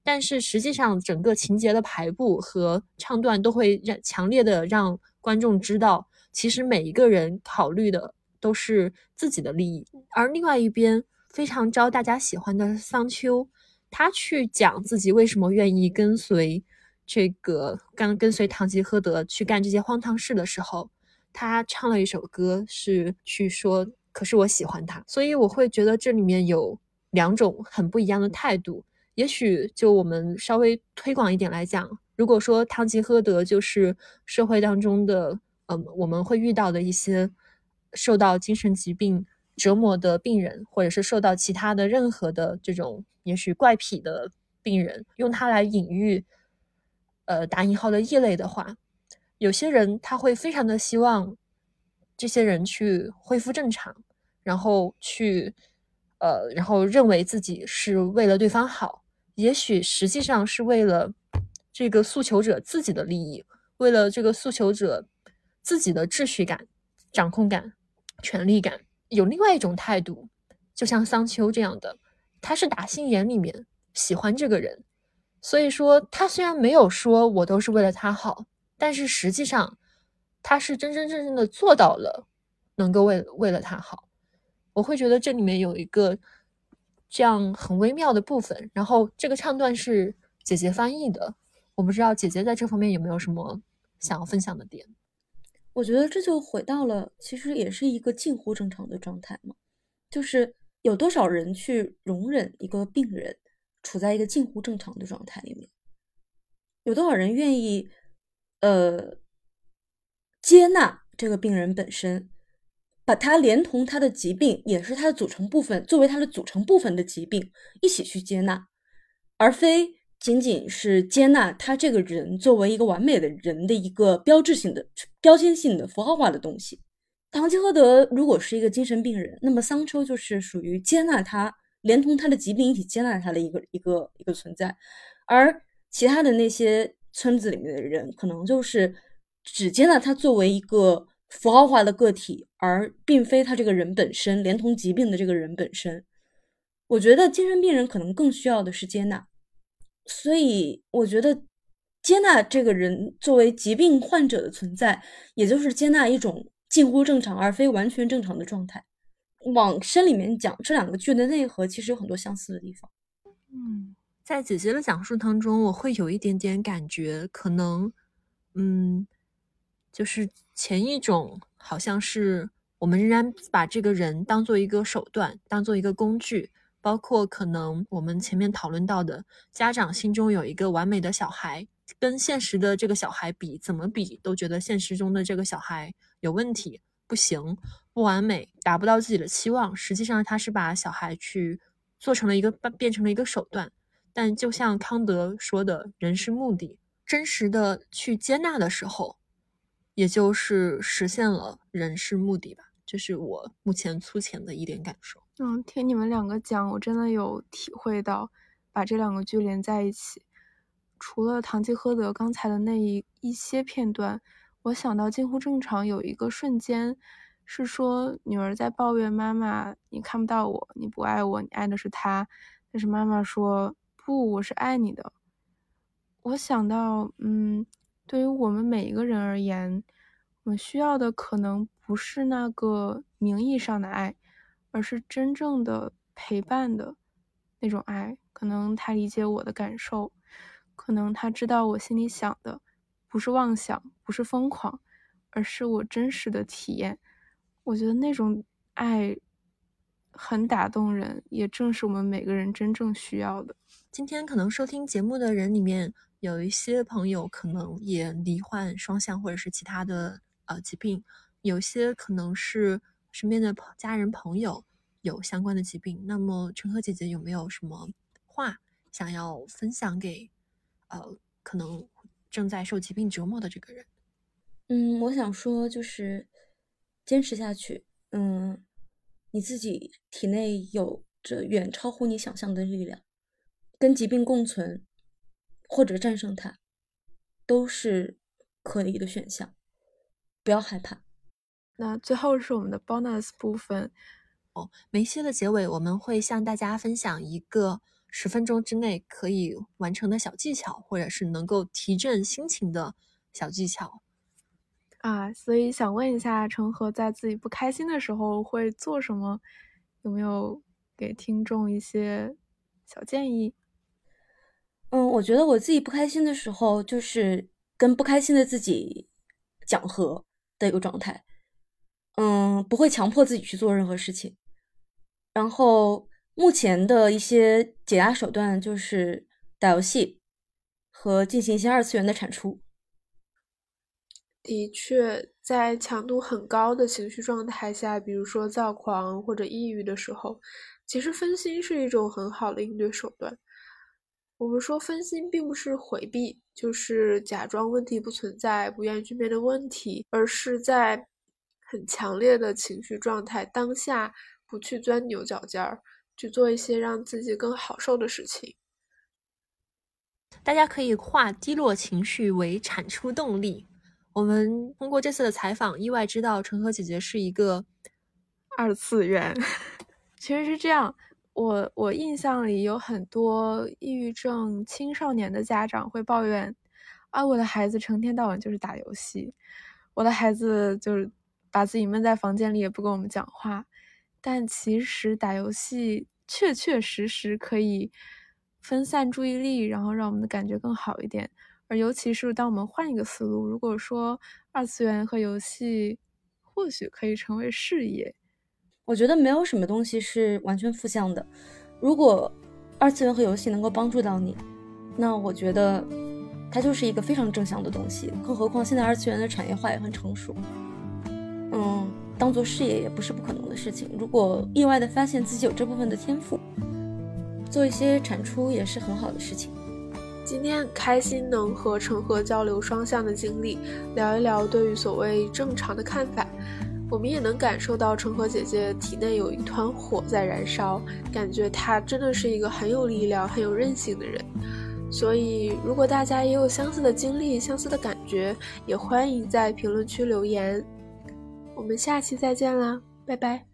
但是实际上，整个情节的排布和唱段都会让强烈的让观众知道，其实每一个人考虑的都是自己的利益。而另外一边，非常招大家喜欢的桑丘。他去讲自己为什么愿意跟随这个跟跟随堂吉诃德去干这些荒唐事的时候，他唱了一首歌，是去说，可是我喜欢他，所以我会觉得这里面有两种很不一样的态度。也许就我们稍微推广一点来讲，如果说堂吉诃德就是社会当中的，嗯，我们会遇到的一些受到精神疾病。折磨的病人，或者是受到其他的任何的这种也许怪癖的病人，用它来隐喻，呃，打引号的异类的话，有些人他会非常的希望这些人去恢复正常，然后去，呃，然后认为自己是为了对方好，也许实际上是为了这个诉求者自己的利益，为了这个诉求者自己的秩序感、掌控感、权力感。有另外一种态度，就像桑丘这样的，他是打心眼里面喜欢这个人，所以说，他虽然没有说我都是为了他好，但是实际上他是真真正正的做到了能够为为了他好。我会觉得这里面有一个这样很微妙的部分。然后这个唱段是姐姐翻译的，我不知道姐姐在这方面有没有什么想要分享的点。我觉得这就回到了，其实也是一个近乎正常的状态嘛，就是有多少人去容忍一个病人处在一个近乎正常的状态里面，有多少人愿意呃接纳这个病人本身，把他连同他的疾病，也是他的组成部分，作为他的组成部分的疾病一起去接纳，而非。仅仅是接纳他这个人作为一个完美的人的一个标志性的、标签性的、符号化的东西。堂吉诃德如果是一个精神病人，那么桑丘就是属于接纳他，连同他的疾病一起接纳他的一个一个一个存在。而其他的那些村子里面的人，可能就是只接纳他作为一个符号化的个体，而并非他这个人本身，连同疾病的这个人本身。我觉得精神病人可能更需要的是接纳。所以，我觉得接纳这个人作为疾病患者的存在，也就是接纳一种近乎正常而非完全正常的状态。往深里面讲，这两个剧的内核其实有很多相似的地方。嗯，在姐姐的讲述当中，我会有一点点感觉，可能，嗯，就是前一种好像是我们仍然把这个人当做一个手段，当做一个工具。包括可能我们前面讨论到的，家长心中有一个完美的小孩，跟现实的这个小孩比，怎么比都觉得现实中的这个小孩有问题，不行，不完美，达不到自己的期望。实际上，他是把小孩去做成了一个变成了一个手段。但就像康德说的，人是目的，真实的去接纳的时候，也就是实现了人是目的吧。这是我目前粗浅的一点感受。嗯，听你们两个讲，我真的有体会到，把这两个剧连在一起。除了《堂吉诃德》刚才的那一一些片段，我想到近乎正常有一个瞬间，是说女儿在抱怨妈妈：“你看不到我，你不爱我，你爱的是他。”但是妈妈说：“不，我是爱你的。”我想到，嗯，对于我们每一个人而言，我们需要的可能不是那个名义上的爱。而是真正的陪伴的那种爱，可能他理解我的感受，可能他知道我心里想的不是妄想，不是疯狂，而是我真实的体验。我觉得那种爱很打动人，也正是我们每个人真正需要的。今天可能收听节目的人里面有一些朋友可能也罹患双向或者是其他的呃疾病，有些可能是。身边的朋家人朋友有相关的疾病，那么陈赫姐姐有没有什么话想要分享给呃可能正在受疾病折磨的这个人？嗯，我想说就是坚持下去。嗯，你自己体内有着远超乎你想象的力量，跟疾病共存或者战胜它都是可以的选项，不要害怕。那最后是我们的 bonus 部分哦。梅西的结尾，我们会向大家分享一个十分钟之内可以完成的小技巧，或者是能够提振心情的小技巧啊。所以想问一下，成和在自己不开心的时候会做什么？有没有给听众一些小建议？嗯，我觉得我自己不开心的时候，就是跟不开心的自己讲和的一个状态。嗯，不会强迫自己去做任何事情。然后目前的一些解压手段就是打游戏和进行一些二次元的产出。的确，在强度很高的情绪状态下，比如说躁狂或者抑郁的时候，其实分心是一种很好的应对手段。我们说分心并不是回避，就是假装问题不存在，不愿意去面对问题，而是在。很强烈的情绪状态，当下不去钻牛角尖儿，去做一些让自己更好受的事情。大家可以化低落情绪为产出动力。我们通过这次的采访，意外知道陈赫姐姐是一个二次元。其实是这样，我我印象里有很多抑郁症青少年的家长会抱怨啊，我的孩子成天到晚就是打游戏，我的孩子就是把自己闷在房间里也不跟我们讲话。但其实打游戏确确实实可以分散注意力，然后让我们的感觉更好一点。而尤其是当我们换一个思路，如果说二次元和游戏或许可以成为事业。我觉得没有什么东西是完全负向的。如果二次元和游戏能够帮助到你，那我觉得它就是一个非常正向的东西。更何况现在二次元的产业化也很成熟，嗯，当做事业也不是不可能的事情。如果意外的发现自己有这部分的天赋，做一些产出也是很好的事情。今天开心能和陈赫交流双向的经历，聊一聊对于所谓正常的看法。我们也能感受到陈赫姐姐体内有一团火在燃烧，感觉她真的是一个很有力量、很有韧性的人。所以，如果大家也有相似的经历、相似的感觉，也欢迎在评论区留言。我们下期再见啦，拜拜。